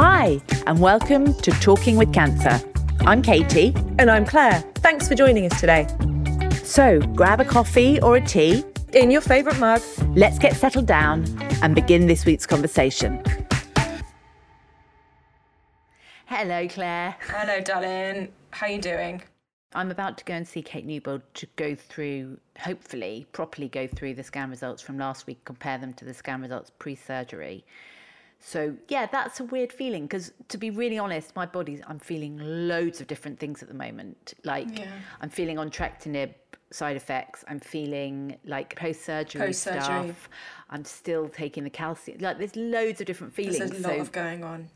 Hi, and welcome to Talking with Cancer. I'm Katie. And I'm Claire. Thanks for joining us today. So grab a coffee or a tea. In your favourite mug. Let's get settled down and begin this week's conversation. Hello, Claire. Hello, darling. How are you doing? I'm about to go and see Kate Newbold to go through, hopefully, properly go through the scan results from last week, compare them to the scan results pre surgery. So, yeah, that's a weird feeling because to be really honest, my body, I'm feeling loads of different things at the moment. Like, Yeah. I'm feeling on entrectinib side effects, I'm feeling like post surgery Post-surgery. stuff. I'm still taking the calcium. Like, there's loads of different feelings. There's a lot so, of going on.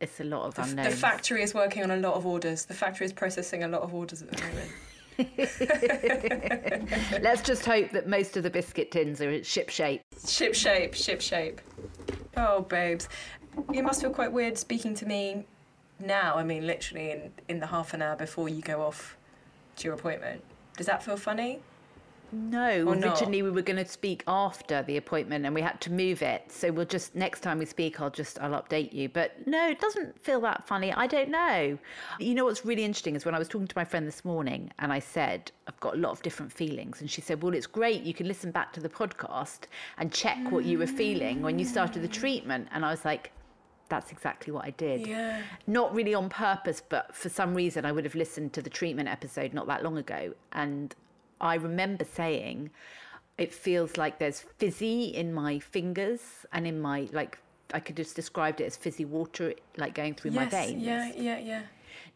it's a lot of The, unknowns. the factory is working on a lot of orders. The factory is processing a lot of orders at the moment. Let's just hope that most of the biscuit tins are ship shape. ship shape, ship shape. Oh, babes. You must feel quite weird speaking to me now. I mean, literally in, in the half an hour before you go off to your appointment. Does that feel funny? No, originally we were going to speak after the appointment and we had to move it. So we'll just next time we speak, I'll just I'll update you. But no, it doesn't feel that funny. I don't know. You know what's really interesting is when I was talking to my friend this morning and I said I've got a lot of different feelings, and she said, "Well, it's great. You can listen back to the podcast and check what you were feeling when you started the mm. treatment." And I was like. That's exactly what I did. Yeah. Not really on purpose, but for some reason, I would have listened to the treatment episode not that long ago. And I remember saying, it feels like there's fizzy in my fingers and in my, like, I could just described it as fizzy water, like going through my yes. veins. Yeah, yeah, yeah.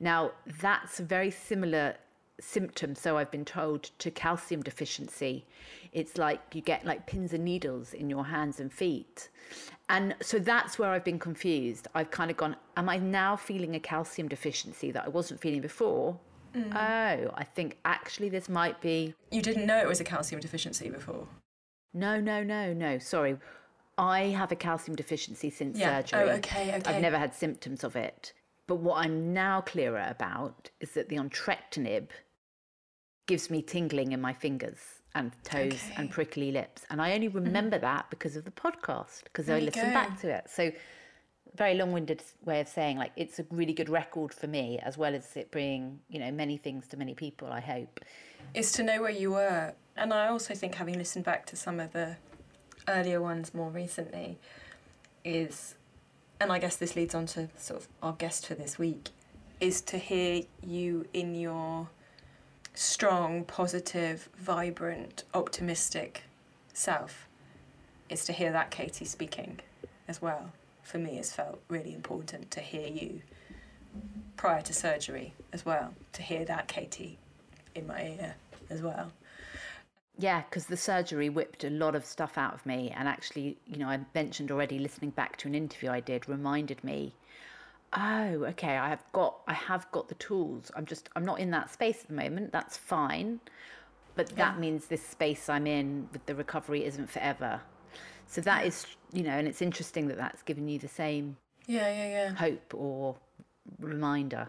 Now, that's a very similar symptom, so I've been told, to calcium deficiency. It's like you get like pins and needles in your hands and feet. And so that's where I've been confused. I've kind of gone, am I now feeling a calcium deficiency that I wasn't feeling before? Mm. Oh, I think actually this might be. You didn't know it was a calcium deficiency before. No, no, no, no. Sorry. I have a calcium deficiency since Yeah. Oh, surgery. Oh, okay, okay. I've never had symptoms of it. But what I'm now clearer about is that the entrectinib gives me tingling in my fingers and toes and prickly lips. And I only mm. remember that because of the podcast, because I listened go. back to it. So, very long-winded way of saying like it's a really good record for me as well as it bringing you know many things to many people i hope is to know where you were. And I also think, having listened back to some of the earlier ones more recently, is, and I guess this leads on to sort of our guest for this week, is to hear you in your strong, positive, vibrant, optimistic self. Is to hear that Katie speaking as well. For me, it's felt really important to hear you prior to surgery as well, to hear that Katie in my ear as well. yeah because the surgery whipped a lot of stuff out of me and actually you know i mentioned already listening back to an interview i did reminded me oh okay i have got i have got the tools i'm just i'm not in that space at the moment that's fine but that Yeah. means this space i'm in with the recovery isn't forever so that is you know and it's interesting that that's given you the same Yeah, yeah, yeah. hope or reminder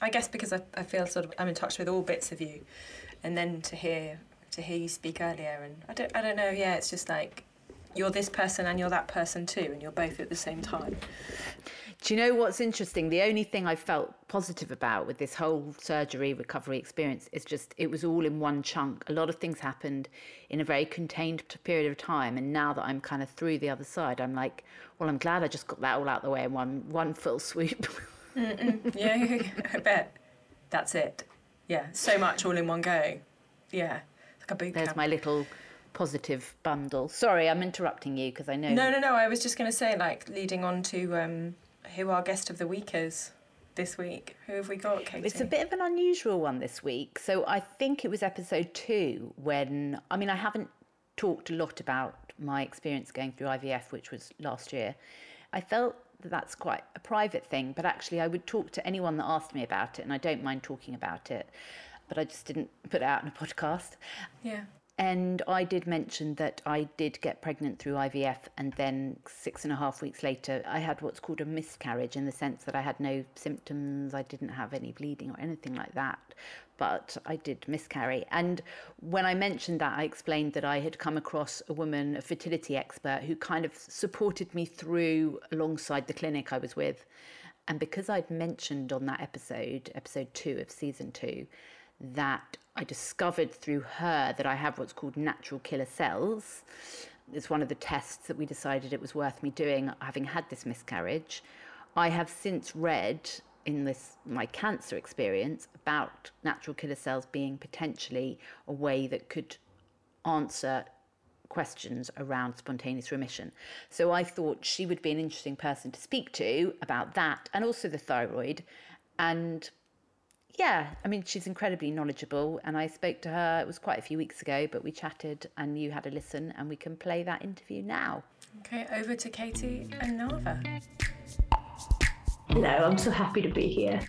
I guess because I, I feel sort of I'm in touch with all bits of you, and then to hear to hear you speak earlier, and I don't I don't know. Yeah, it's just like you're this person and you're that person too, and you're both at the same time. Do you know what's interesting? The only thing I felt positive about with this whole surgery recovery experience is just it was all in one chunk. A lot of things happened in a very contained period of time, and now that I'm kind of through the other side, I'm like, well, I'm glad I just got that all out the way in one one full swoop. yeah, yeah, I bet. That's it. Yeah, so much all in one go. Yeah, like a boot There's camp. my little positive bundle. Sorry, I'm interrupting you because I know. No, no, no. I was just going to say, like, leading on to um, who our guest of the week is this week. Who have we got, Katie? It's a bit of an unusual one this week. So I think it was episode two when, I mean, I haven't talked a lot about my experience going through IVF, which was last year. I felt that that's quite a private thing, but actually I would talk to anyone that asked me about it, and I don't mind talking about it. But I just didn't put it out in a podcast. Yeah. And I did mention that I did get pregnant through IVF, and then six and a half weeks later, I had what's called a miscarriage in the sense that I had no symptoms, I didn't have any bleeding or anything like that, but I did miscarry. And when I mentioned that, I explained that I had come across a woman, a fertility expert, who kind of supported me through alongside the clinic I was with. And because I'd mentioned on that episode, episode two of season two, that I discovered through her that I have what's called natural killer cells. It's one of the tests that we decided it was worth me doing, having had this miscarriage. I have since read in this my cancer experience about natural killer cells being potentially a way that could answer questions around spontaneous remission. So I thought she would be an interesting person to speak to about that and also the thyroid and yeah, I mean, she's incredibly knowledgeable, and I spoke to her. It was quite a few weeks ago, but we chatted, and you had a listen, and we can play that interview now. Okay, over to Katie and Naava. Hello, I'm so happy to be here.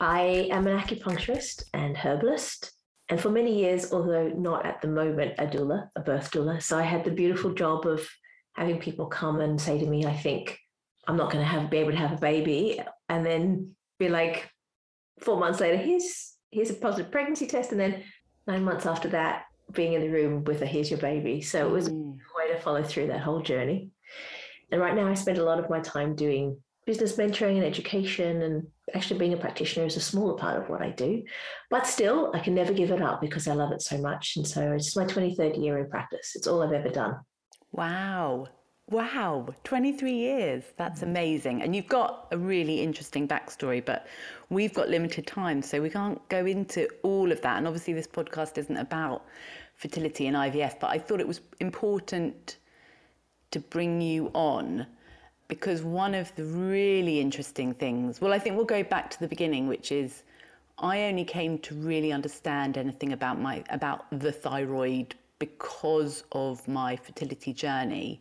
I am an acupuncturist and herbalist, and for many years, although not at the moment, a doula, a birth doula. So I had the beautiful job of having people come and say to me, "I think I'm not going to have be able to have a baby," and then be like, four months later, here's here's a positive pregnancy test, and then nine months after that, being in the room with a here's your baby. So it was mm. a way to follow through that whole journey. And right now, I spend a lot of my time doing business mentoring and education, and actually being a practitioner is a smaller part of what I do. But still, I can never give it up because I love it so much. And so it's my 23rd year in practice. It's all I've ever done. Wow. Wow, 23 years. That's mm. amazing. And you've got a really interesting backstory, but we've got limited time, so we can't go into all of that. And obviously, this podcast isn't about fertility and IVF, but I thought it was important to bring you on because one of the really interesting things, well, I think we'll go back to the beginning, which is I only came to really understand anything about my about the thyroid because of my fertility journey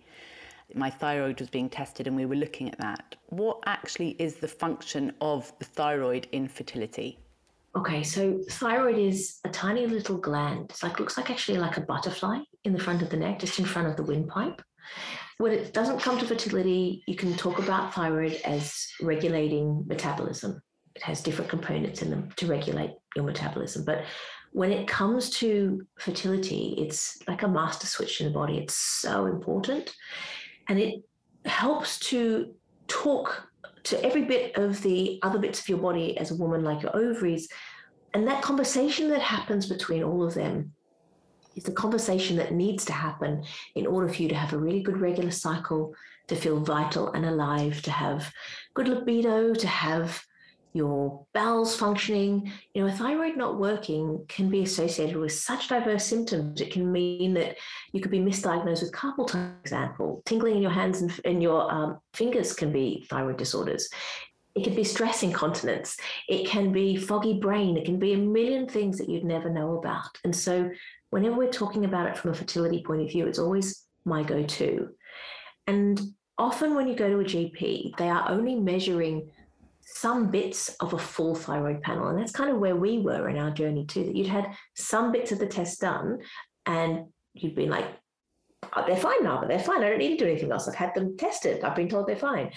my thyroid was being tested and we were looking at that. What actually is the function of the thyroid in fertility? Okay, so thyroid is a tiny little gland. It's like looks like actually like a butterfly in the front of the neck, just in front of the windpipe. When it doesn't come to fertility, you can talk about thyroid as regulating metabolism. It has different components in them to regulate your metabolism. But when it comes to fertility, it's like a master switch in the body. It's so important and it helps to talk to every bit of the other bits of your body as a woman, like your ovaries. And that conversation that happens between all of them is the conversation that needs to happen in order for you to have a really good regular cycle, to feel vital and alive, to have good libido, to have your bowels functioning. You know, a thyroid not working can be associated with such diverse symptoms. It can mean that you could be misdiagnosed with carpal tunnel, for example. Tingling in your hands and, and your um, fingers can be thyroid disorders. It can be stress incontinence. It can be foggy brain. It can be a million things that you'd never know about. And so, whenever we're talking about it from a fertility point of view, it's always my go to. And often, when you go to a GP, they are only measuring some bits of a full thyroid panel. And that's kind of where we were in our journey too, that you'd had some bits of the test done and you'd been like, oh, they're fine now, but they're fine. I don't need to do anything else. I've had them tested. I've been told they're fine.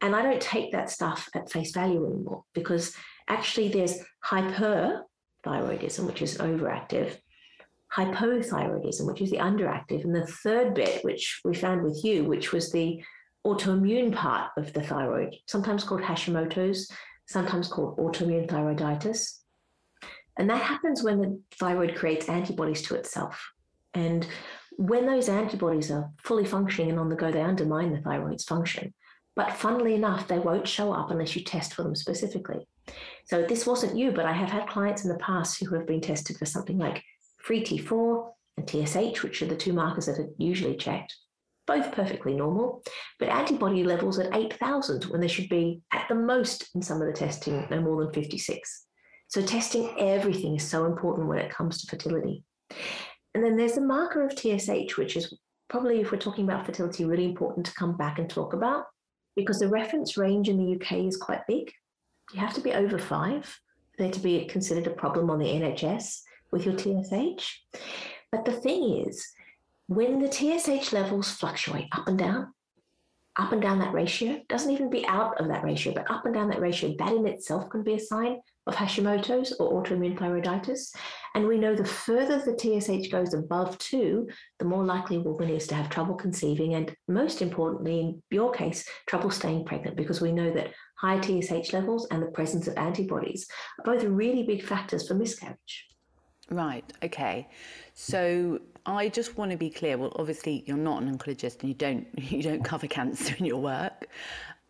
And I don't take that stuff at face value anymore because actually there's hyperthyroidism, which is overactive, hypothyroidism, which is the underactive, and the third bit, which we found with you, which was the autoimmune part of the thyroid, sometimes called Hashimoto's, sometimes called autoimmune thyroiditis. And that happens when the thyroid creates antibodies to itself. And when those antibodies are fully functioning and on the go, they undermine the thyroid's function. But funnily enough, they won't show up unless you test for them specifically. So this wasn't you, but I have had clients in the past who have been tested for something like free T4 and TSH, which are the two markers that are usually checked both perfectly normal, but antibody levels at 8,000 when they should be at the most in some of the testing, no more than 56. So testing everything is so important when it comes to fertility. And then there's the marker of TSH, which is probably, if we're talking about fertility, really important to come back and talk about because the reference range in the UK is quite big. You have to be over five for there to be considered a problem on the NHS with your TSH. But the thing is, when the TSH levels fluctuate up and down, up and down that ratio, doesn't even be out of that ratio, but up and down that ratio, that in itself can be a sign of Hashimoto's or autoimmune thyroiditis. And we know the further the TSH goes above two, the more likely a woman is to have trouble conceiving. And most importantly, in your case, trouble staying pregnant, because we know that high TSH levels and the presence of antibodies are both really big factors for miscarriage. Right. Okay. So I just want to be clear. Well, obviously you're not an oncologist and you don't you don't cover cancer in your work,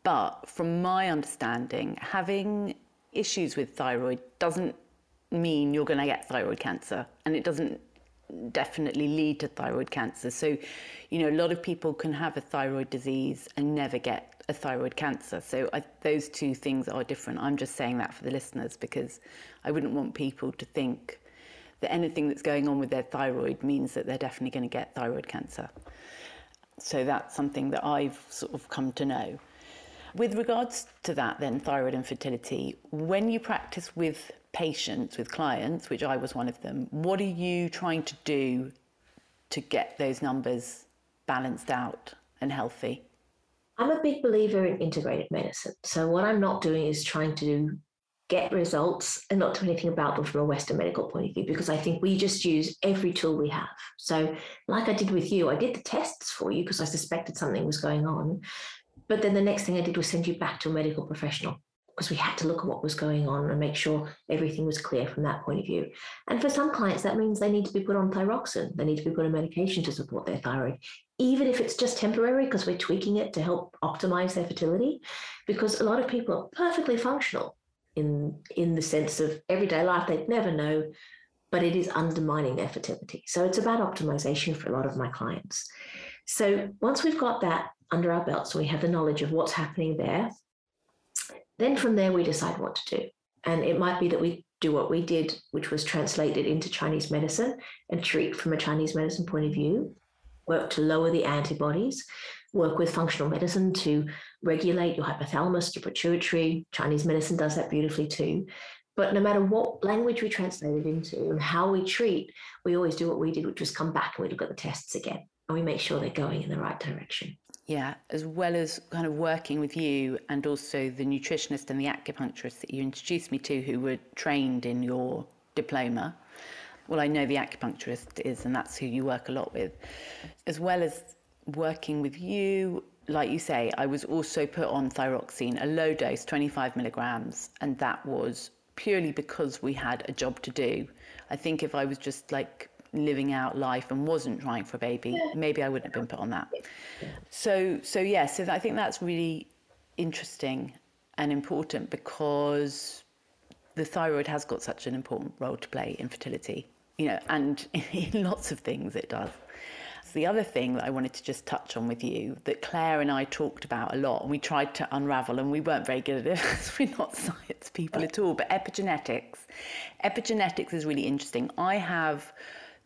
but from my understanding, having issues with thyroid doesn't mean you're going to get thyroid cancer, and it doesn't definitely lead to thyroid cancer. So, you know, a lot of people can have a thyroid disease and never get a thyroid cancer. So, I, those two things are different. I'm just saying that for the listeners because I wouldn't want people to think that anything that's going on with their thyroid means that they're definitely going to get thyroid cancer. So, that's something that I've sort of come to know. With regards to that, then, thyroid infertility, when you practice with patients, with clients, which I was one of them, what are you trying to do to get those numbers balanced out and healthy? I'm a big believer in integrated medicine. So, what I'm not doing is trying to get results and not do anything about them from a Western medical point of view, because I think we just use every tool we have. So, like I did with you, I did the tests for you because I suspected something was going on. But then the next thing I did was send you back to a medical professional because we had to look at what was going on and make sure everything was clear from that point of view. And for some clients, that means they need to be put on thyroxine. They need to be put on medication to support their thyroid, even if it's just temporary because we're tweaking it to help optimize their fertility. Because a lot of people are perfectly functional in, in the sense of everyday life, they'd never know, but it is undermining their fertility. So it's about optimization for a lot of my clients. So once we've got that under our belts, we have the knowledge of what's happening there. Then from there, we decide what to do. And it might be that we do what we did, which was translate it into Chinese medicine and treat from a Chinese medicine point of view, work to lower the antibodies, work with functional medicine to regulate your hypothalamus, your pituitary. Chinese medicine does that beautifully too. But no matter what language we translate it into and how we treat, we always do what we did, which was come back and we look at the tests again and we make sure they're going in the right direction. Yeah, as well as kind of working with you and also the nutritionist and the acupuncturist that you introduced me to who were trained in your diploma. Well, I know the acupuncturist is, and that's who you work a lot with. As well as working with you, like you say, I was also put on thyroxine, a low dose, 25 milligrams, and that was purely because we had a job to do. I think if I was just like living out life and wasn't trying for a baby, maybe I wouldn't have been put on that. So, so yes, yeah, so I think that's really interesting and important because the thyroid has got such an important role to play in fertility, you know, and in lots of things it does. The other thing that I wanted to just touch on with you that Claire and I talked about a lot, and we tried to unravel, and we weren't very good at it we're not science people at all, but epigenetics. Epigenetics is really interesting. I have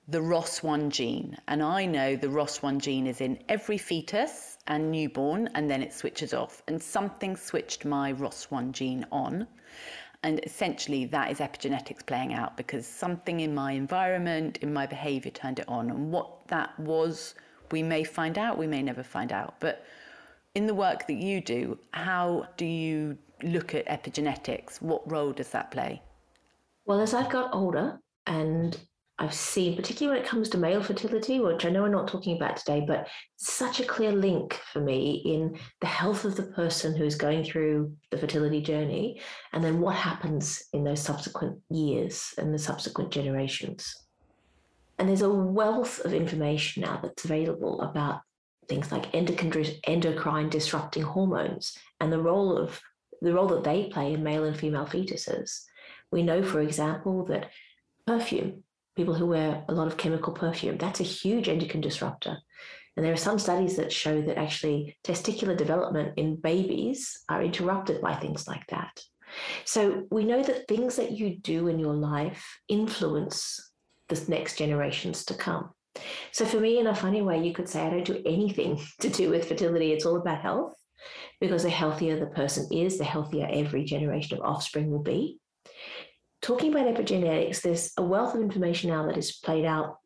the ROS1 gene. And I know the ROS1 gene is in every fetus and newborn, and then it switches off. And something switched my ROS1 gene on. And essentially, that is epigenetics playing out because something in my environment, in my behavior, turned it on. And what that was, we may find out, we may never find out. But in the work that you do, how do you look at epigenetics? What role does that play? Well, as I've got older and I've seen, particularly when it comes to male fertility, which I know we're not talking about today, but such a clear link for me in the health of the person who's going through the fertility journey and then what happens in those subsequent years and the subsequent generations. And there's a wealth of information now that's available about things like endocrine disrupting hormones and the role of the role that they play in male and female fetuses. We know, for example, that perfume people who wear a lot of chemical perfume. That's a huge endocrine disruptor. And there are some studies that show that actually testicular development in babies are interrupted by things like that. So we know that things that you do in your life influence the next generations to come. So for me, in a funny way, you could say I don't do anything to do with fertility. It's all about health because the healthier the person is, the healthier every generation of offspring will be talking about epigenetics, there's a wealth of information now that is played out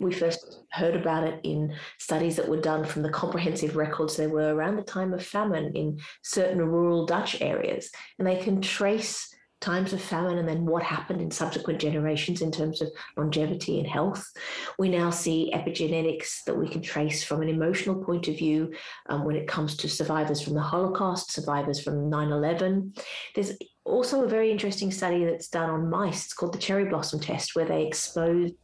we first heard about it in studies that were done from the comprehensive records there were around the time of famine in certain rural Dutch areas. And they can trace times of famine and then what happened in subsequent generations in terms of longevity and health. We now see epigenetics that we can trace from an emotional point of view um, when it comes to survivors from the Holocaust, survivors from 9 11. There's also a very interesting study that's done on mice. It's called the cherry blossom test, where they exposed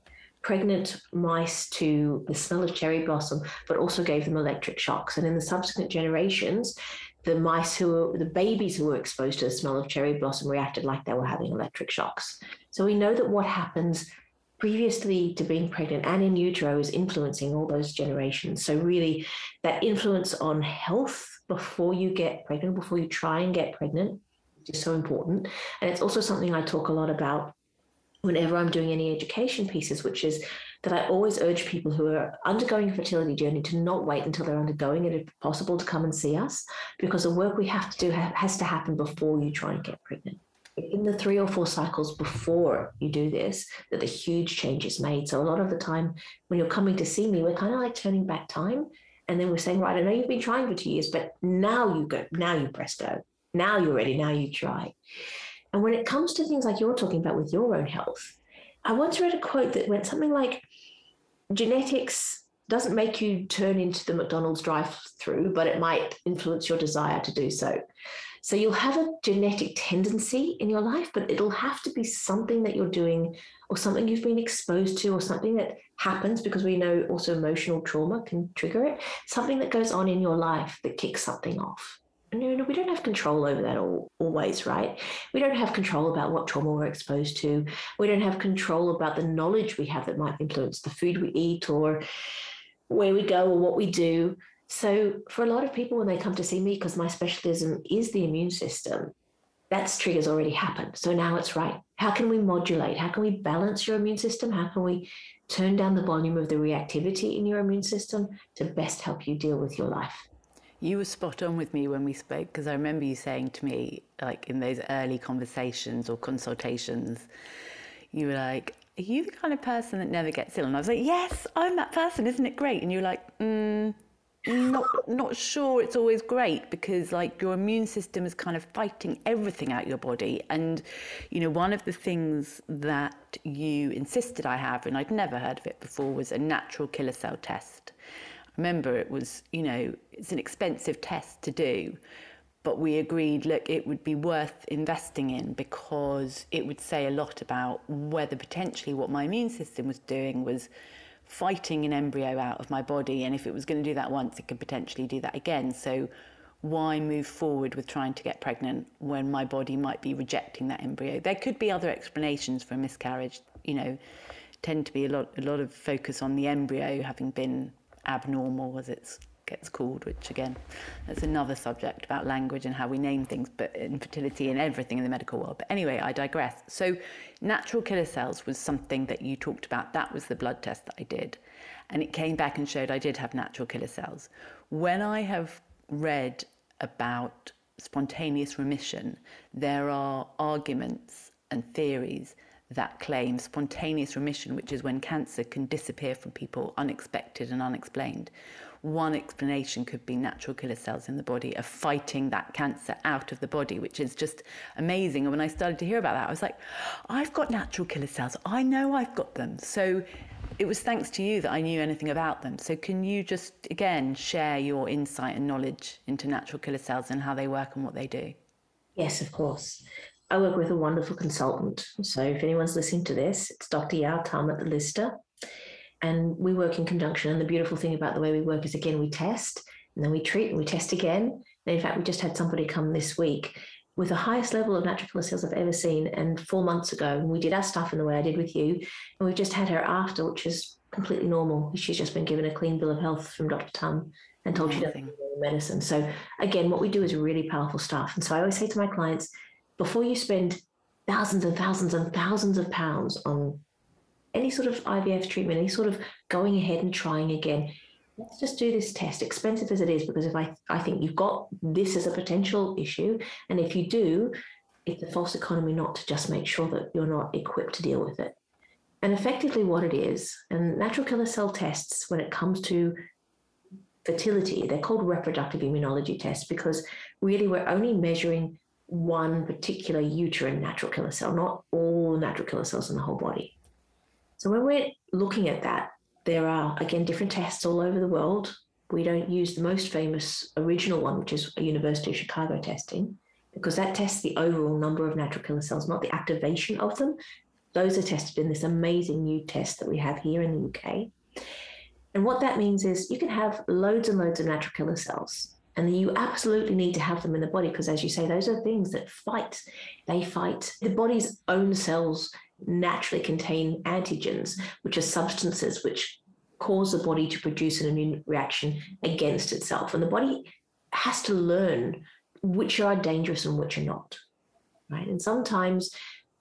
pregnant mice to the smell of cherry blossom, but also gave them electric shocks. And in the subsequent generations, the mice who were the babies who were exposed to the smell of cherry blossom reacted like they were having electric shocks. So we know that what happens previously to being pregnant and in utero is influencing all those generations. So really that influence on health before you get pregnant, before you try and get pregnant is so important. And it's also something I talk a lot about whenever I'm doing any education pieces, which is that I always urge people who are undergoing a fertility journey to not wait until they're undergoing it, if possible, to come and see us, because the work we have to do has to happen before you try and get pregnant. In the three or four cycles before you do this, that the huge change is made. So a lot of the time when you're coming to see me, we're kind of like turning back time. And then we're saying, right, I know you've been trying for two years, but now you go, now you press go. Now you're ready, now you try. And when it comes to things like you're talking about with your own health, I once read a quote that went something like genetics doesn't make you turn into the McDonald's drive through, but it might influence your desire to do so. So you'll have a genetic tendency in your life, but it'll have to be something that you're doing or something you've been exposed to or something that happens because we know also emotional trauma can trigger it, something that goes on in your life that kicks something off no, no, we don't have control over that all, always, right? We don't have control about what trauma we're exposed to. We don't have control about the knowledge we have that might influence the food we eat or where we go or what we do. So, for a lot of people, when they come to see me, because my specialism is the immune system, that triggers already happened. So now it's right. How can we modulate? How can we balance your immune system? How can we turn down the volume of the reactivity in your immune system to best help you deal with your life? You were spot on with me when we spoke because I remember you saying to me, like in those early conversations or consultations, you were like, Are you the kind of person that never gets ill? And I was like, Yes, I'm that person, isn't it great? And you're like, mm, not not sure it's always great because like your immune system is kind of fighting everything out your body and you know one of the things that you insisted I have and I'd never heard of it before was a natural killer cell test remember it was, you know, it's an expensive test to do, but we agreed, look, it would be worth investing in because it would say a lot about whether potentially what my immune system was doing was fighting an embryo out of my body. And if it was going to do that once, it could potentially do that again. So why move forward with trying to get pregnant when my body might be rejecting that embryo? There could be other explanations for a miscarriage, you know, tend to be a lot, a lot of focus on the embryo having been abnormal, as it gets called, which again, that's another subject about language and how we name things, but infertility and everything in the medical world. But anyway, I digress. So, natural killer cells was something that you talked about. That was the blood test that I did. And it came back and showed I did have natural killer cells. When I have read about spontaneous remission, there are arguments and theories that claim spontaneous remission, which is when cancer can disappear from people unexpected and unexplained. One explanation could be natural killer cells in the body are fighting that cancer out of the body, which is just amazing. And when I started to hear about that, I was like, I've got natural killer cells. I know I've got them. So it was thanks to you that I knew anything about them. So can you just, again, share your insight and knowledge into natural killer cells and how they work and what they do? Yes, of course. I work with a wonderful consultant. So if anyone's listening to this, it's Dr. Yau Thum at the Lister. And we work in conjunction. And the beautiful thing about the way we work is again, we test and then we treat and we test again. And in fact, we just had somebody come this week with the highest level of natural killer cells I've ever seen. And four months ago, we did our stuff in the way I did with you. And we've just had her after, which is completely normal. She's just been given a clean bill of health from Dr. Thum and told she doesn't need medicine. So again, what we do is really powerful stuff. And so I always say to my clients, before you spend thousands and thousands and thousands of pounds on any sort of IVF treatment, any sort of going ahead and trying again, let's just do this test, expensive as it is, because if I, I think you've got this as a potential issue, and if you do, it's a false economy not to just make sure that you're not equipped to deal with it. And effectively, what it is, and natural killer cell tests, when it comes to fertility, they're called reproductive immunology tests because really we're only measuring one particular uterine natural killer cell, not all natural killer cells in the whole body. So when we're looking at that, there are, again, different tests all over the world. We don't use the most famous original one, which is a University of Chicago testing, because that tests the overall number of natural killer cells, not the activation of them. Those are tested in this amazing new test that we have here in the UK. And what that means is you can have loads and loads of natural killer cells. And you absolutely need to have them in the body because, as you say, those are things that fight. They fight. The body's own cells naturally contain antigens, which are substances which cause the body to produce an immune reaction against itself. And the body has to learn which are dangerous and which are not. Right. And sometimes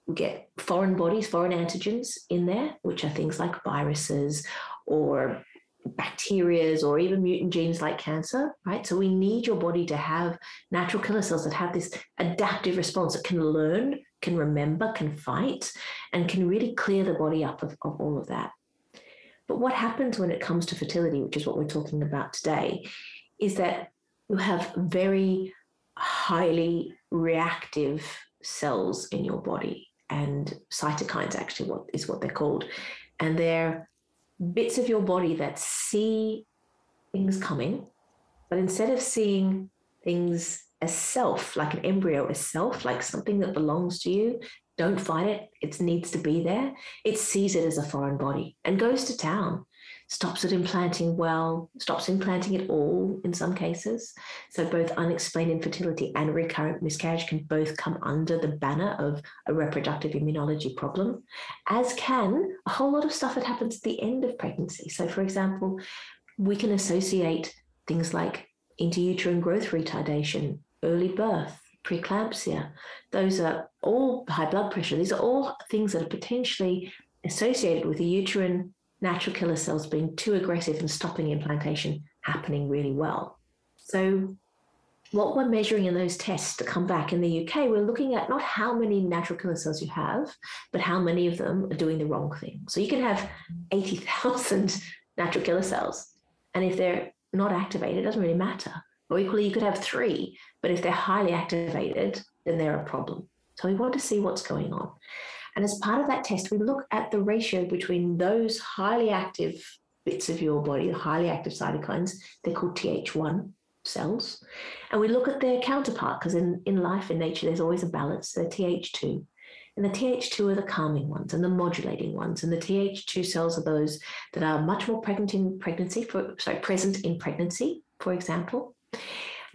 we get foreign bodies, foreign antigens in there, which are things like viruses or bacterias or even mutant genes like cancer, right? So we need your body to have natural killer cells that have this adaptive response that can learn, can remember, can fight, and can really clear the body up of, of all of that. But what happens when it comes to fertility, which is what we're talking about today, is that you have very highly reactive cells in your body and cytokines actually what is what they're called and they're bits of your body that see things coming, but instead of seeing things as self, like an embryo as self, like something that belongs to you, don't fight it. It needs to be there. It sees it as a foreign body and goes to town stops it implanting well, stops implanting it all in some cases. So both unexplained infertility and recurrent miscarriage can both come under the banner of a reproductive immunology problem, as can a whole lot of stuff that happens at the end of pregnancy. So, for example, we can associate things like intrauterine growth retardation, early birth, preeclampsia. Those are all high blood pressure. These are all things that are potentially associated with the uterine natural killer cells being too aggressive and stopping implantation happening really well. So, what we're measuring in those tests to come back in the UK, we're looking at not how many natural killer cells you have, but how many of them are doing the wrong thing. So, you can have 80,000 natural killer cells, and if they're not activated, it doesn't really matter. Or equally, you could have three, but if they're highly activated, then they're a problem. So, we want to see what's going on. And as part of that test, we look at the ratio between those highly active bits of your body, the highly active cytokines, they're called Th1 cells. And we look at their counterpart, because in, in life, in nature, there's always a balance. They're Th2. And the Th2 are the calming ones and the modulating ones. And the Th2 cells are those that are much more pregnant in pregnancy, for, sorry, present in pregnancy, for example.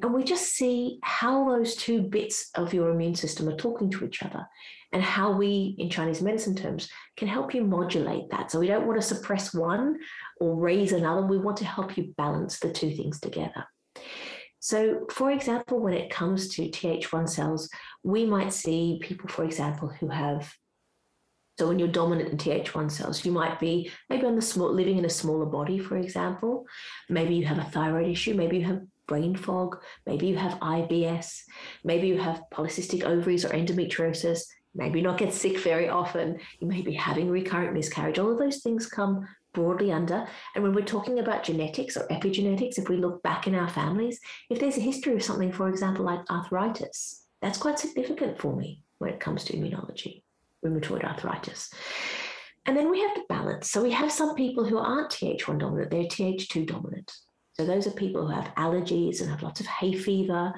And we just see how those two bits of your immune system are talking to each other and how we, in Chinese medicine terms, can help you modulate that. So we don't want to suppress one or raise another. We want to help you balance the two things together. So, for example, when it comes to Th1 cells, we might see people, for example, who have so when you're dominant in Th1 cells, you might be maybe on the small living in a smaller body, for example. Maybe you have a thyroid issue, maybe you have brain fog, maybe you have IBS, maybe you have polycystic ovaries or endometriosis, maybe not get sick very often, you may be having recurrent miscarriage. All of those things come broadly under. And when we're talking about genetics or epigenetics, if we look back in our families, if there's a history of something, for example, like arthritis, that's quite significant for me when it comes to immunology, rheumatoid arthritis. And then we have the balance. So we have some people who aren't Th1 dominant, they're Th2 dominant. So those are people who have allergies and have lots of hay fever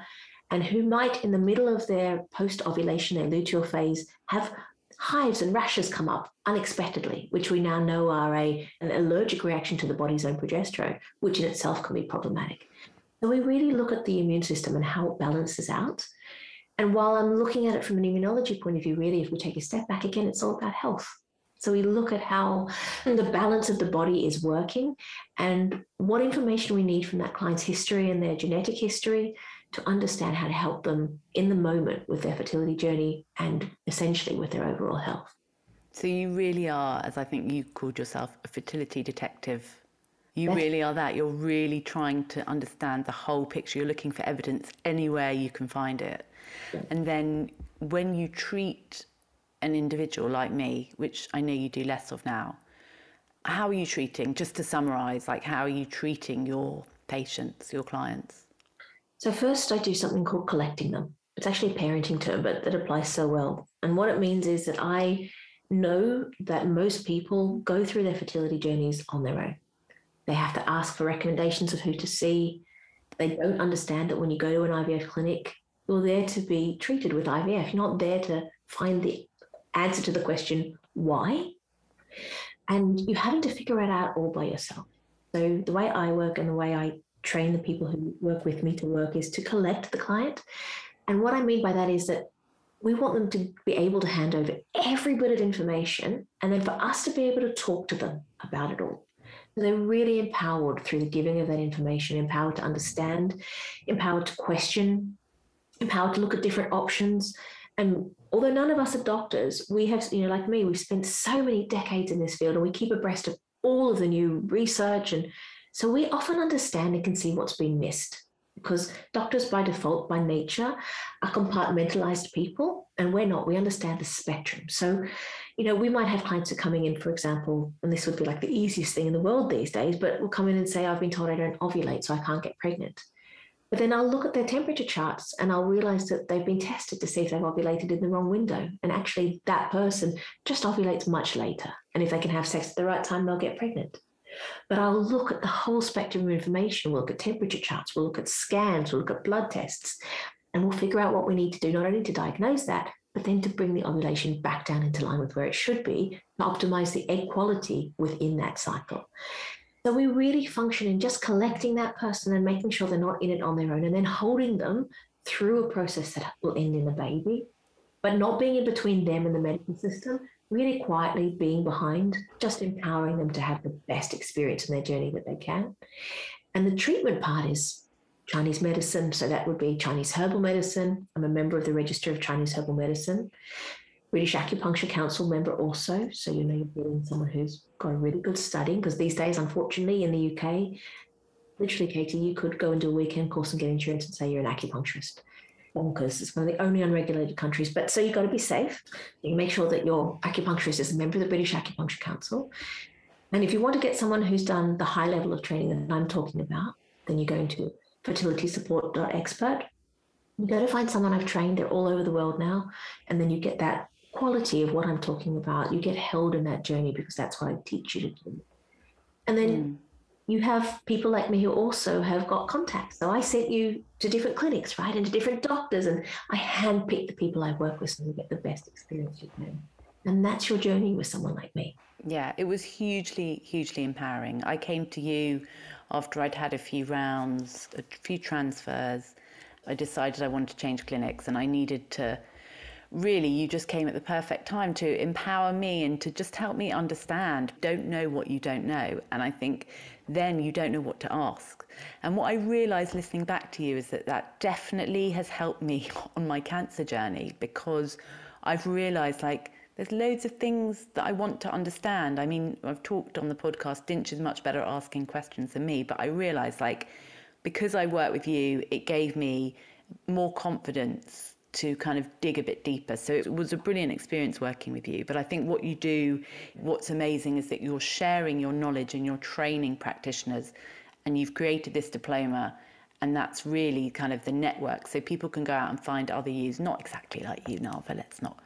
and who might, in the middle of their post ovulation, their luteal phase, have hives and rashes come up unexpectedly, which we now know are a, an allergic reaction to the body's own progesterone, which in itself can be problematic. So we really look at the immune system and how it balances out. And while I'm looking at it from an immunology point of view, really, if we take a step back again, it's all about health. So we look at how the balance of the body is working and what information we need from that client's history and their genetic history to understand how to help them in the moment with their fertility journey and essentially with their overall health. So you really are, as I think you called yourself, a fertility detective. You yes. really are that. You're really trying to understand the whole picture. You're looking for evidence anywhere you can find it. Yes. And then when you treat an individual like me, which I know you do less of now, how are you treating, just to summarize, like how are you treating your patients, your clients? So, first, I do something called collecting them. It's actually a parenting term, but that applies so well. And what it means is that I know that most people go through their fertility journeys on their own. They have to ask for recommendations of who to see. They don't understand that when you go to an IVF clinic, you're there to be treated with IVF. You're not there to find the answer to the question, why? And you're having to figure it out all by yourself. So the way I work and the way I train the people who work with me to work is to collect the client. And what I mean by that is that we want them to be able to hand over every bit of information and then for us to be able to talk to them about it all. So they're really empowered through the giving of that information, empowered to understand, empowered to question, empowered to look at different options. And although none of us are doctors, we have, you know, like me, we've spent so many decades in this field and we keep abreast of all of the new research. And so we often understand and can see what's been missed because doctors by default, by nature, are compartmentalized people and we're not. We understand the spectrum. So, you know, we might have clients who are coming in, for example, and this would be like the easiest thing in the world these days, but will come in and say, I've been told I don't ovulate, so I can't get pregnant. But then I'll look at their temperature charts and I'll realize that they've been tested to see if they've ovulated in the wrong window. And actually, that person just ovulates much later. And if they can have sex at the right time, they'll get pregnant. But I'll look at the whole spectrum of information. We'll look at temperature charts, we'll look at scans, we'll look at blood tests, and we'll figure out what we need to do, not only to diagnose that, but then to bring the ovulation back down into line with where it should be to optimize the egg quality within that cycle. So we really function in just collecting that person and making sure they're not in it on their own and then holding them through a process that will end in a baby, but not being in between them and the medical system, really quietly being behind, just empowering them to have the best experience in their journey that they can. And the treatment part is Chinese medicine. So that would be Chinese herbal medicine. I'm a member of the Register of Chinese Herbal Medicine. British Acupuncture Council member also. So you know you're getting someone who's got a really good studying because these days, unfortunately, in the UK, literally, Katie, you could go and do a weekend course and get insurance and say you're an acupuncturist. Bonkers. It's one of the only unregulated countries. But so you've got to be safe. You make sure that your acupuncturist is a member of the British Acupuncture Council. And if you want to get someone who's done the high level of training that I'm talking about, then you go into fertilitysupport.expert. You go to find someone I've trained, they're all over the world now, and then you get that quality of what I'm talking about. You get held in that journey because that's what I teach you to do. And then mm. You have people like me who also have got contacts. So I sent you to different clinics, right, and to different doctors, and I handpick the people I work with so you get the best experience you can. And that's your journey with someone like me. Yeah, it was hugely, hugely empowering. I came to you after I'd had a few rounds, a few transfers. I decided I wanted to change clinics and I needed to really you just came at the perfect time to empower me and to just help me understand don't know what you don't know and i think then you don't know what to ask and what i realized listening back to you is that that definitely has helped me on my cancer journey because i've realized like there's loads of things that I want to understand. I mean, I've talked on the podcast, Dinch is much better at asking questions than me, but I realised like because I work with you, it gave me more confidence to kind of dig a bit deeper. So it was a brilliant experience working with you. But I think what you do, what's amazing is that you're sharing your knowledge and you're training practitioners and you've created this diploma and that's really kind of the network so people can go out and find other yous not exactly like you Naava let's not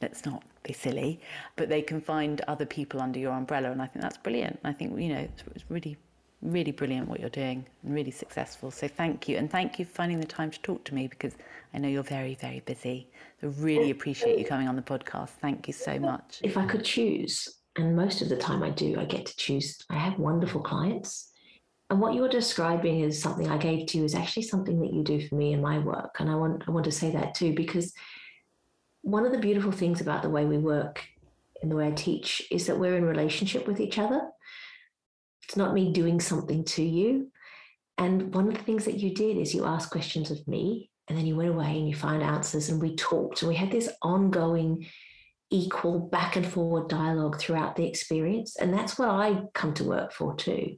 let's not be silly but they can find other people under your umbrella and I think that's brilliant I think you know it's, it's really really brilliant what you're doing and really successful. So thank you. And thank you for finding the time to talk to me because I know you're very, very busy. So really appreciate you coming on the podcast. Thank you so much. If I could choose, and most of the time I do, I get to choose, I have wonderful clients. And what you're describing is something I gave to you is actually something that you do for me in my work. And I want I want to say that too, because one of the beautiful things about the way we work and the way I teach is that we're in relationship with each other. It's not me doing something to you. And one of the things that you did is you asked questions of me, and then you went away and you found answers, and we talked, and we had this ongoing, equal back and forward dialogue throughout the experience. And that's what I come to work for too.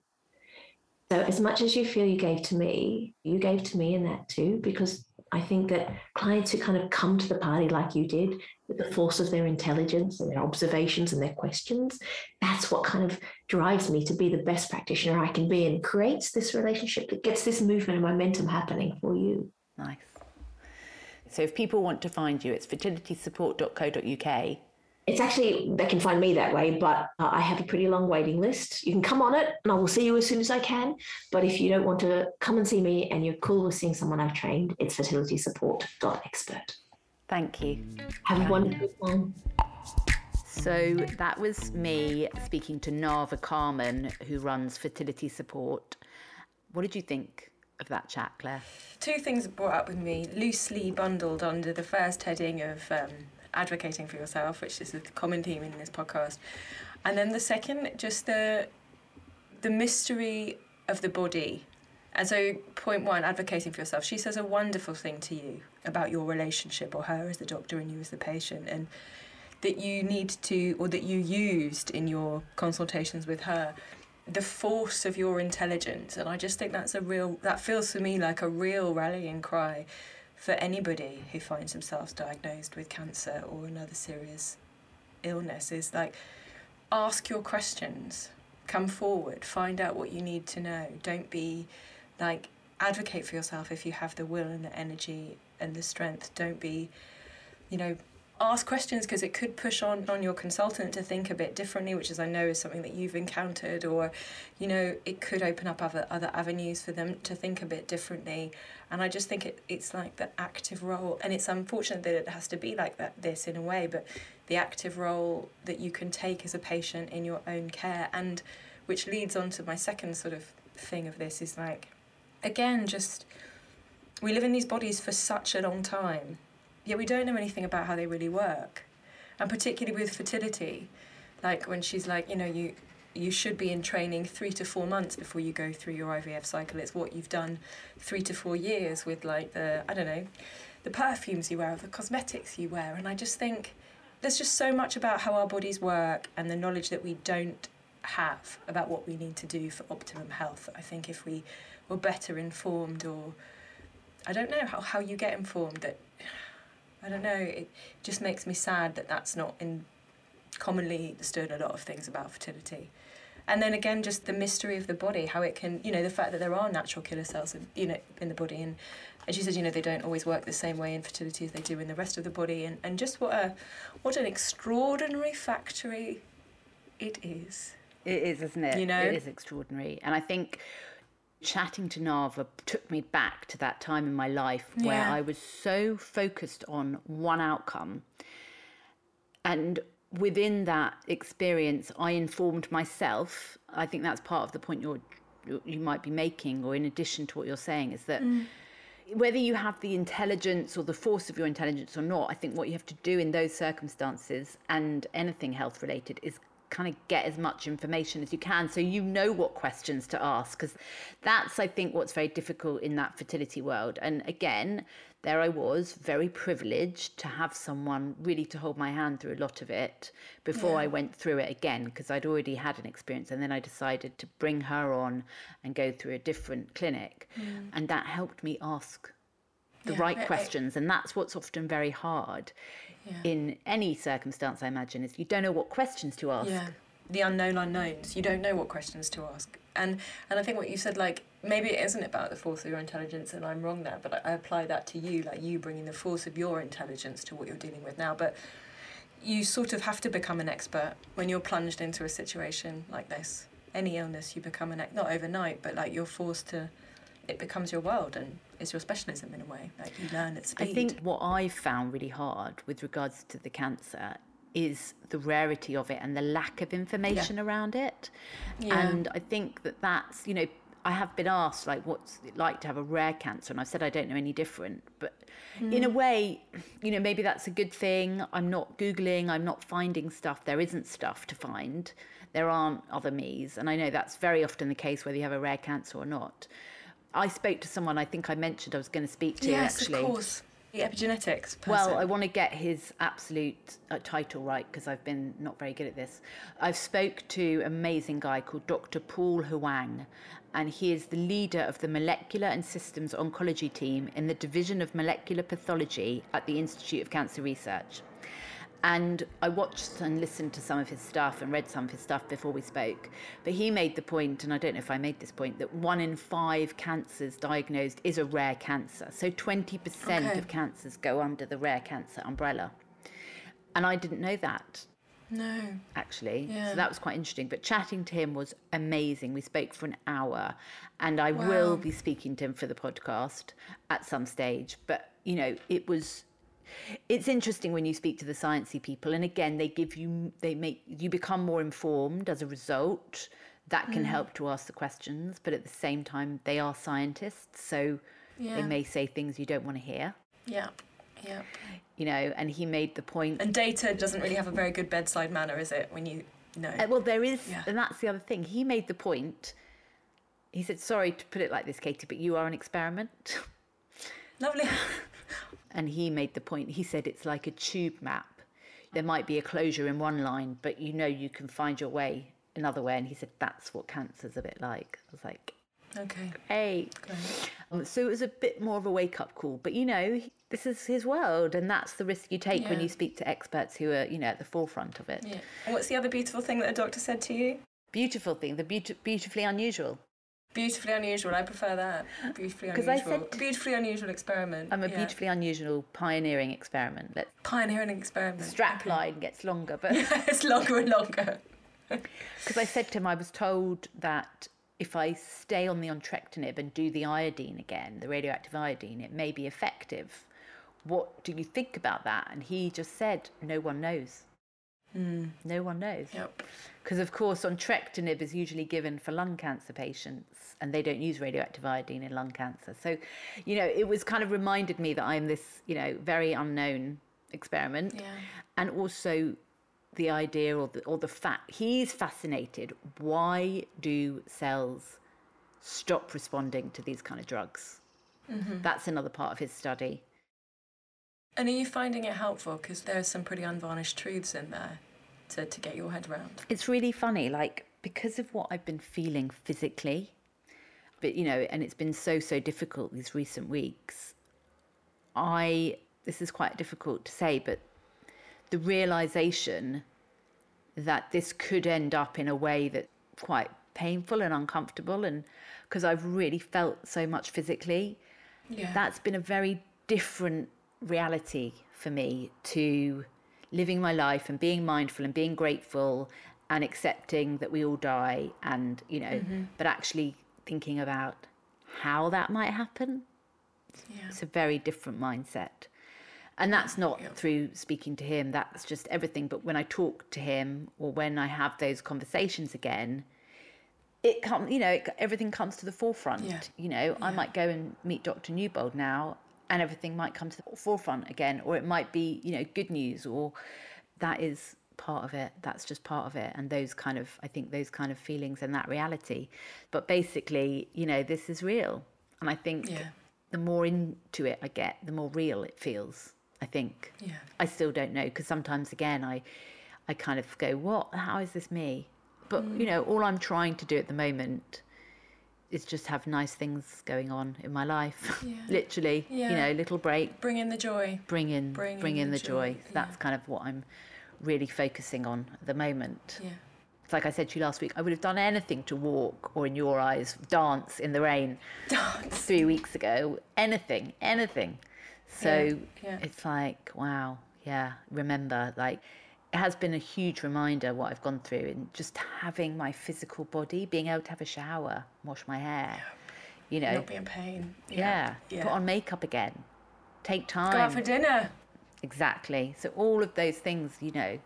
So, as much as you feel you gave to me, you gave to me in that too, because I think that clients who kind of come to the party like you did with the force of their intelligence and their observations and their questions. That's what kind of drives me to be the best practitioner I can be and creates this relationship that gets this movement and momentum happening for you. Nice. So if people want to find you, it's fertilitysupport.co.uk. It's actually, they can find me that way, but uh, I have a pretty long waiting list. You can come on it and I will see you as soon as I can. But if you don't want to come and see me and you're cool with seeing someone I've trained, it's fertilitysupport.expert. Thank you. Have a wonderful time. So that was me speaking to Naava Carman, who runs Fertility Support. What did you think of that chat, Claire? Two things brought up with me, loosely bundled under the first heading of um, advocating for yourself, which is a common theme in this podcast, and then the second, just the the mystery of the body. And so, point one, advocating for yourself. She says a wonderful thing to you about your relationship, or her as the doctor and you as the patient, and that you need to, or that you used in your consultations with her, the force of your intelligence. And I just think that's a real, that feels for me like a real rallying cry for anybody who finds themselves diagnosed with cancer or another serious illness is like ask your questions. Come forward. Find out what you need to know. Don't be like advocate for yourself if you have the will and the energy and the strength. Don't be you know ask questions because it could push on on your consultant to think a bit differently which is i know is something that you've encountered or you know it could open up other other avenues for them to think a bit differently. And i just think it, it's like the active role and it's unfortunate that it has to be like that this in a way but the active role that you can take as a patient in your own care and which leads on to my second sort of thing of this is like again just we live in these bodies for such a long time yet we don't know anything about how they really work. And particularly with fertility, like when she's like, you know, you you should be in training three to four months before you go through your IVF cycle. It's what you've done three to four years with like the I don't know, the perfumes you wear, the cosmetics you wear. And I just think there's just so much about how our bodies work and the knowledge that we don't have about what we need to do for optimum health. I think if we were better informed or I don't know how, how you get informed that I don't know. It just makes me sad that that's not in commonly understood a lot of things about fertility. And then again, just the mystery of the body, how it can, you know, the fact that there are natural killer cells, in, you know, in the body, and as you said, you know, they don't always work the same way in fertility as they do in the rest of the body, and, and just what a, what an extraordinary factory it is. It is, isn't it? You know, it is extraordinary, and I think chatting to Naava took me back to that time in my life where I was so focused on one outcome. And within that experience, I informed myself. I think that's part of the point you're you might be making, or in addition to what you're saying, is that mm. whether you have the intelligence or the force of your intelligence or not, I think what you have to do in those circumstances and anything health related is kind of get as much information as you can so you know what questions to ask because that's i think what's very difficult in that fertility world. And again there i was very privileged to have someone really to hold my hand through a lot of it before i went through it again because i'd already had an experience and then i decided to bring her on and go through a different clinic. Mm. And that helped me ask the Yeah, right I- I- questions and that's what's often very hard Yeah. in any circumstance i imagine is you don't know what questions to ask Yeah, the unknown unknowns. You don't know what questions to ask, and and I think what you said, like maybe it isn't about the force of your intelligence, and I'm wrong there, but I, I apply that to you, like you bringing the force of your intelligence to what you're dealing with now. But you sort of have to become an expert when you're plunged into a situation like this. Any illness, you become an not overnight, but like you're forced to. It becomes your world and it's your specialism in a way. Like you learn at speed. I think what I've found really hard with regards to the cancer is the rarity of it and the lack of information around it. Yeah. And I think that that's, you know, I have been asked, like, what's it like to have a rare cancer? And I've said I don't know any different. But in a mm. way, you know, maybe that's a good thing. I'm not Googling, I'm not finding stuff. There isn't stuff to find. There aren't other me's. And I know that's very often the case whether you have a rare cancer or not. I spoke to someone I think I mentioned I was going to speak to yes, actually. of course. The epigenetics. Person. Well, I want to get his absolute uh, title right because I've been not very good at this. I've spoke to an amazing guy called Dr. Paul Huang, and he is the leader of the Molecular and Systems Oncology team in the Division of Molecular Pathology at the Institute of Cancer Research. And I watched and listened to some of his stuff and read some of his stuff before we spoke. But he made the point, and I don't know if I made this point, that one in five cancers diagnosed is a rare cancer. So 20% Okay. of cancers go under the rare cancer umbrella. And I didn't know that No. actually. Yeah. So that was quite interesting. But chatting to him was amazing. We spoke for an hour, and I will be speaking to him for the podcast at some stage. But you know, it was. It's interesting when you speak to the sciencey people, and again, they give you, they make you become more informed as a result. That Mm. can help to ask the questions, but at the same time, they are scientists, so Yeah. they may say things you don't want to hear. Yeah. Yeah. You know, and he made the point. And data doesn't really have a very good bedside manner, is it? When you know. Uh, well, there is, Yeah. and that's the other thing. He made the point. He said, "Sorry to put it like this, Katie, but you are an experiment." Lovely. and he made the point. He said it's like a tube map. There might be a closure in one line, but you know you can find your way another way. And he said that's what cancer's a bit like. I was like, Okay. hey. Um, so it was a bit more of a wake up call. But you know, he- this is his world, and that's the risk you take when you speak to experts who are, you know, at the forefront of it. Yeah. And what's the other beautiful thing that a doctor said to you? Beautiful thing, the beauti- beautifully unusual. Beautifully unusual. I prefer that. Beautifully 'Cause I unusual. said- beautifully unusual experiment. I'm a yeah. beautifully unusual pioneering experiment. Let's pioneering experiment. strap line gets longer, but Okay. it's longer and longer. because I said to him, I was told that if I stay on the entrectinib and do the iodine again, the radioactive iodine, it may be effective. What do you think about that? And he just said, no one knows. Mm, no one knows. Yep. Because, of course, entrectinib is usually given for lung cancer patients, and they don't use radioactive iodine in lung cancer. So, you know, it was kind of reminded me that I'm this, you know, very unknown experiment. Yeah. And also the idea or the, or the fact he's fascinated why do cells stop responding to these kind of drugs? Mm-hmm. That's another part of his study. And are you finding it helpful? Because there's some pretty unvarnished truths in there to, to get your head around. It's really funny, like, because of what I've been feeling physically, but you know, and it's been so, so difficult these recent weeks. I, this is quite difficult to say, but the realization that this could end up in a way that's quite painful and uncomfortable, and because I've really felt so much physically, Yeah. that's been a very different reality for me to living my life and being mindful and being grateful and accepting that we all die and you know mm-hmm. but actually thinking about how that might happen yeah. it's a very different mindset and that's not Yeah. through speaking to him that's just everything but when i talk to him or when i have those conversations again it comes you know it, everything comes to the forefront Yeah. you know i might go and meet dr newbold now and everything might come to the forefront again or it might be you know good news or that is part of it that's just part of it and those kind of i think those kind of feelings and that reality. But basically you know this is real and i think Yeah. the more into it i get the more real it feels i think. Yeah. I still don't know because sometimes again I I kind of go what? How is this me? But you mm. know all I'm trying to do at the moment is just have nice things going on in my life Yeah. literally you know little break Bring in the joy. bring in Bring bring, in in the the joy, joy, that's kind of what I'm really focusing on at the moment Yeah. it's like I said to you last week I would have done anything to walk or in your eyes dance in the rain Dance. three weeks ago anything anything so Yeah, yeah. it's like wow yeah remember like it has been a huge reminder what i've gone through and just having my physical body being able to have a shower wash my hair you know. Not be in pain. yeah, Yeah. put on makeup again. Take time Go out for dinner. exactly. So all of those things you know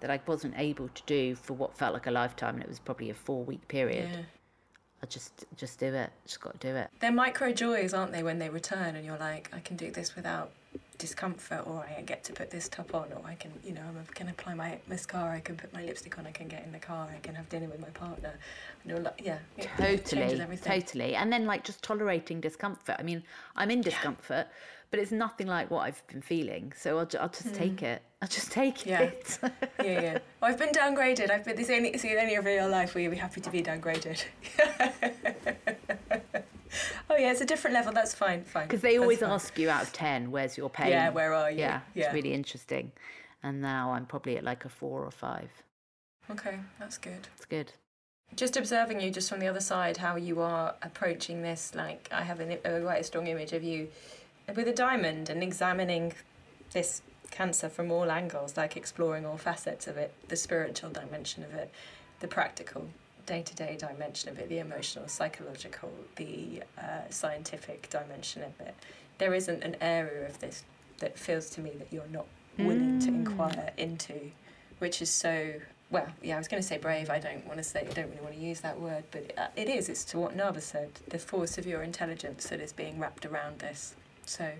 that i wasn't able to do for what felt like a lifetime and it was probably a four week period Yeah. i just just do it. Just got to do it. They're micro joys, aren't they, when they return and you're like, I can do this without discomfort, or I get to put this top on, or I can, you know, I can apply my mascara, I can put my lipstick on, I can get in the car, I can have dinner with my partner. And you're like, yeah, it totally totally and then like just tolerating discomfort i mean i'm in discomfort but it's nothing like what i've been feeling so i'll, I'll just hmm. take it i'll just take. Yeah. it Yeah, yeah. Well, I've been downgraded. I've been this only see only a real life where you'll be happy to be downgraded. yeah, it's a different level. That's fine, fine. because they That's always fine. ask you out of 10 where's your pain Yeah, where are you? yeah, Yeah. it's really interesting And now I'm probably at like a four or five. Okay, that's good. It's good. Just observing you just from the other side, how you are approaching this, like I have a, a quite a strong image of you with a diamond and examining this cancer from all angles, like exploring all facets of it, the spiritual dimension of it, the practical day to day dimension of it, the emotional, psychological, the uh, scientific dimension of it. There isn't an area of this that feels to me that you're not willing to inquire into, which is so. Well, yeah, I was going to say brave. I don't want to say. I don't really want to use that word, but uh, it is. It's to what Naava said. The force of your intelligence that is being wrapped around this. So,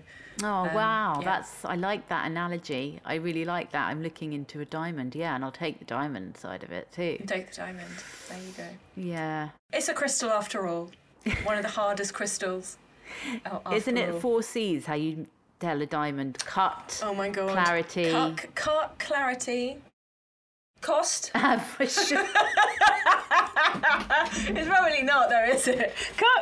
Oh Um, wow, yeah. that's I like that analogy. I really like that. I'm looking into a diamond, yeah, and I'll take the diamond side of it too. take the diamond. There you go. Yeah, It's a crystal after all. One of the hardest crystals. Oh, isn't it all. four C's? How you tell a diamond cut, Oh my god. clarity. Cut, cut, clarity. Cost. average. it's probably not though, is it?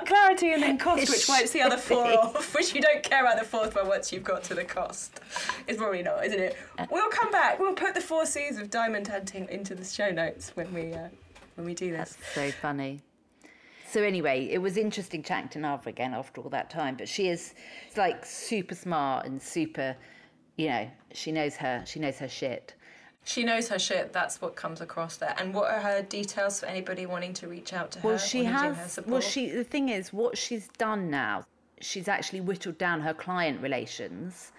Clarity, and then cost, which wipes the other four off, which you don't care about the fourth one once you've got to the cost. It's probably not, isn't it? We'll come back. We'll put the four C's of diamond hunting into the show notes when we uh, when we do this. That's so funny. So anyway, it was interesting chatting to Naava again after all that time. But she is like super smart and super, you know, she knows her she knows her shit. She knows her shit. That's what comes across there. And what are her details for anybody wanting to reach out to her? Well, she has. support? Well, she. The thing is, what she's done now, she's actually whittled down her client relations,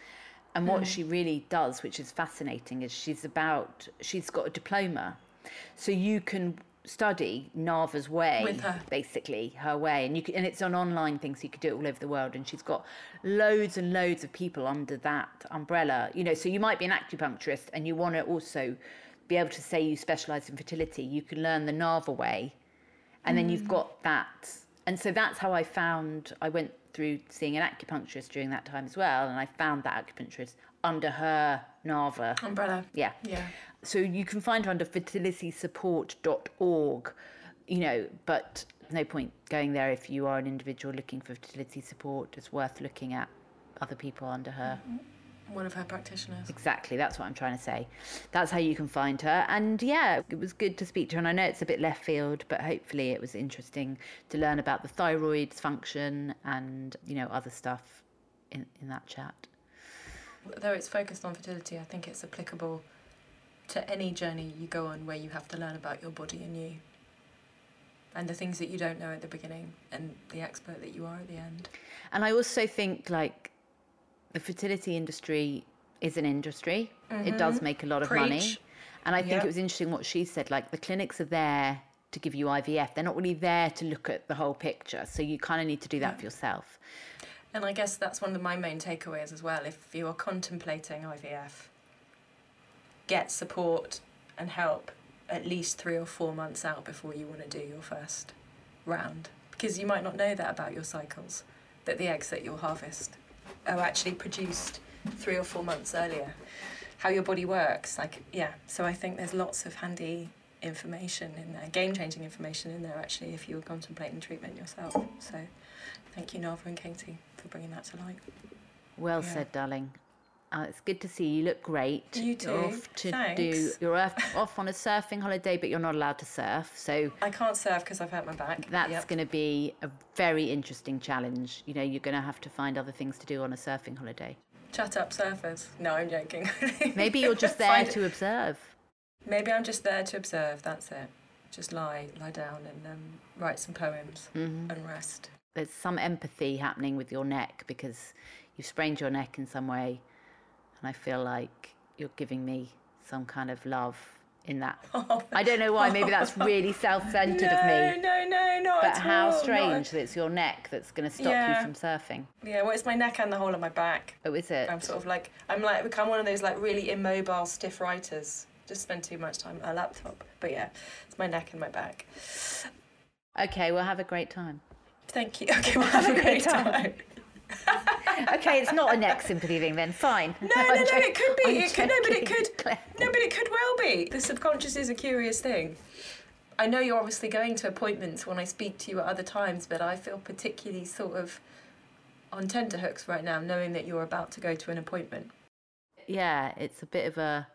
and what hmm. she really does, which is fascinating, is she's about. She's got a diploma, so you can study Naava's way, With her. basically her way, and you can, and it's an online thing, so you could do it all over the world. And she's got loads and loads of people under that umbrella. You know, so you might be an acupuncturist, and you want to also be able to say you specialize in fertility. You can learn the Naava way and then you've mm. got that and so that's how i found i went through seeing an acupuncturist during that time as well and i found that acupuncturist under her naava umbrella. yeah Yeah. So you can find her under fertilitysupport.org you know but no point going there if you are an individual looking for fertility support it's worth looking at other people under her One of her practitioners. Exactly, that's what I'm trying to say. That's how you can find her. And yeah, it was good to speak to her. And I know it's a bit left field, but hopefully it was interesting to learn about the thyroid's function and, you know, other stuff in, in that chat. Though it's focused on fertility, I think it's applicable to any journey you go on where you have to learn about your body and you. And the things that you don't know at the beginning and the expert that you are at the end. And I also think like the fertility industry is an industry. It does mm-hmm. make a lot of money. And I think Yep. it was interesting what she said. Like the clinics are there to give you IVF. They're not really there to look at the whole picture. So you kind of need to do that for yourself. And I guess that's one of my main takeaways as well. If you are contemplating IVF, get support and help at least three or four months out before you want to do your first round. Because you might not know that about your cycles, that the eggs that you'll harvest are actually produced three or four months earlier. How your body works, like, yeah. So I think there's lots of handy information in there, game changing information in there actually, if you were contemplating treatment yourself. So thank you, Naava and Katie, for bringing that to light. Well Yeah. said, darling. Uh, it's good to see you. You look great. You You're off to do. Thanks. You're off, off on a surfing holiday, but you're not allowed to surf. So I can't surf because I've hurt my back. that's Yep. going to be a very interesting challenge. You know, you're going to have to find other things to do on a surfing holiday. Shut up, surfers. No, I'm joking. Maybe you're just there to observe. Maybe I'm just there to observe. That's it. Just lie, lie down, and um, write some poems Mm-hmm. and rest. There's some empathy happening with your neck because you've sprained your neck in some way, and I feel like you're giving me some kind of love in that. Oh, I don't know why. Maybe that's really self-centered of me. no, no, no, not But at how all, strange that it's your neck that's going to stop Yeah. you from surfing. Yeah, well, it's my neck and the whole of my back. Oh, is it? I'm sort of like I'm like become one of those like really immobile, stiff writers. Just spend too much time on a laptop. But yeah, it's my neck and my back. Okay, well, have a great time. Thank you. Okay, well, have a great time. Okay, it's not a neck sympathy thing then. Fine. No, no, no, it could be. I'm It could, no, but it could. Claire. No, but it could well be. The subconscious is a curious thing. I know you're obviously going to appointments when I speak to you at other times, but I feel particularly sort of on tenterhooks right now, knowing that you're about to go to an appointment. Yeah, it's a bit of a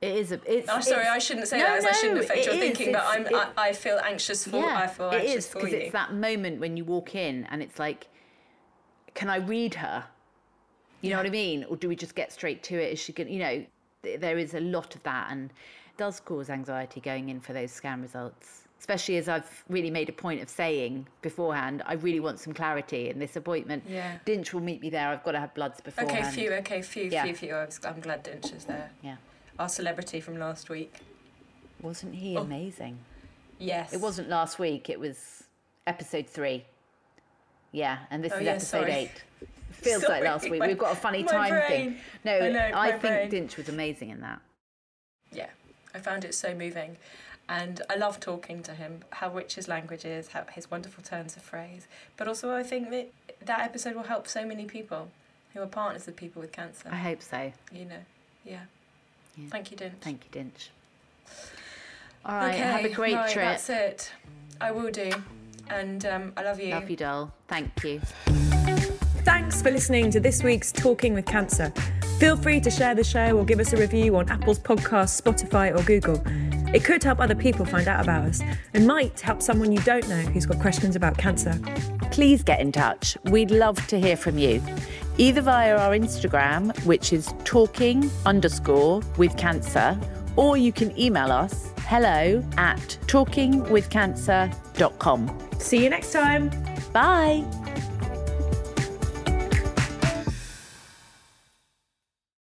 It is a. It's, I'm sorry, it's- I shouldn't say No, that as I shouldn't affect your is. thinking, but I'm, it- I, I feel anxious for I feel it anxious is for because you. it's that moment when you walk in and it's like, can I read her? You know what I mean? Or do we just get straight to it? Is she going? You know, th- there is a lot of that, and it does cause anxiety going in for those scan results. Especially as I've really made a point of saying beforehand, I really want some clarity in this appointment. Yeah. Dinch will meet me there. I've got to have bloods beforehand. Okay, few, okay, few, Yeah. few, few. I'm glad Dinch is there. Yeah. Our celebrity from last week. Wasn't he Oh. amazing? Yes. It wasn't last week. It was episode three. Yeah, and this Oh, is yeah, episode sorry. eight. Feels Sorry, like last week. my- We've got a funny time brain. thing. No, I know, I think brain. Dinch was amazing in that. Yeah, I found it so moving. And I love talking to him, how rich his language is, how his wonderful turns of phrase. But also, I think that that episode will help so many people who are partners of people with cancer. I hope so. You know, yeah. Yeah. Thank you, Dinch. Thank you, Dinch. All right, okay, have a great right, trip. That's it. I will do. And um, I love you. Love you, doll. Thank you. Thanks for listening to this week's Talking with Cancer. Feel free to share the show or give us a review on Apple's podcast, Spotify, or Google. It could help other people find out about us and might help someone you don't know who's got questions about cancer. Please get in touch. We'd love to hear from you. Either via our Instagram, which is talking underscore with cancer, or you can email us hello at talkingwithcancer.com. See you next time. Bye.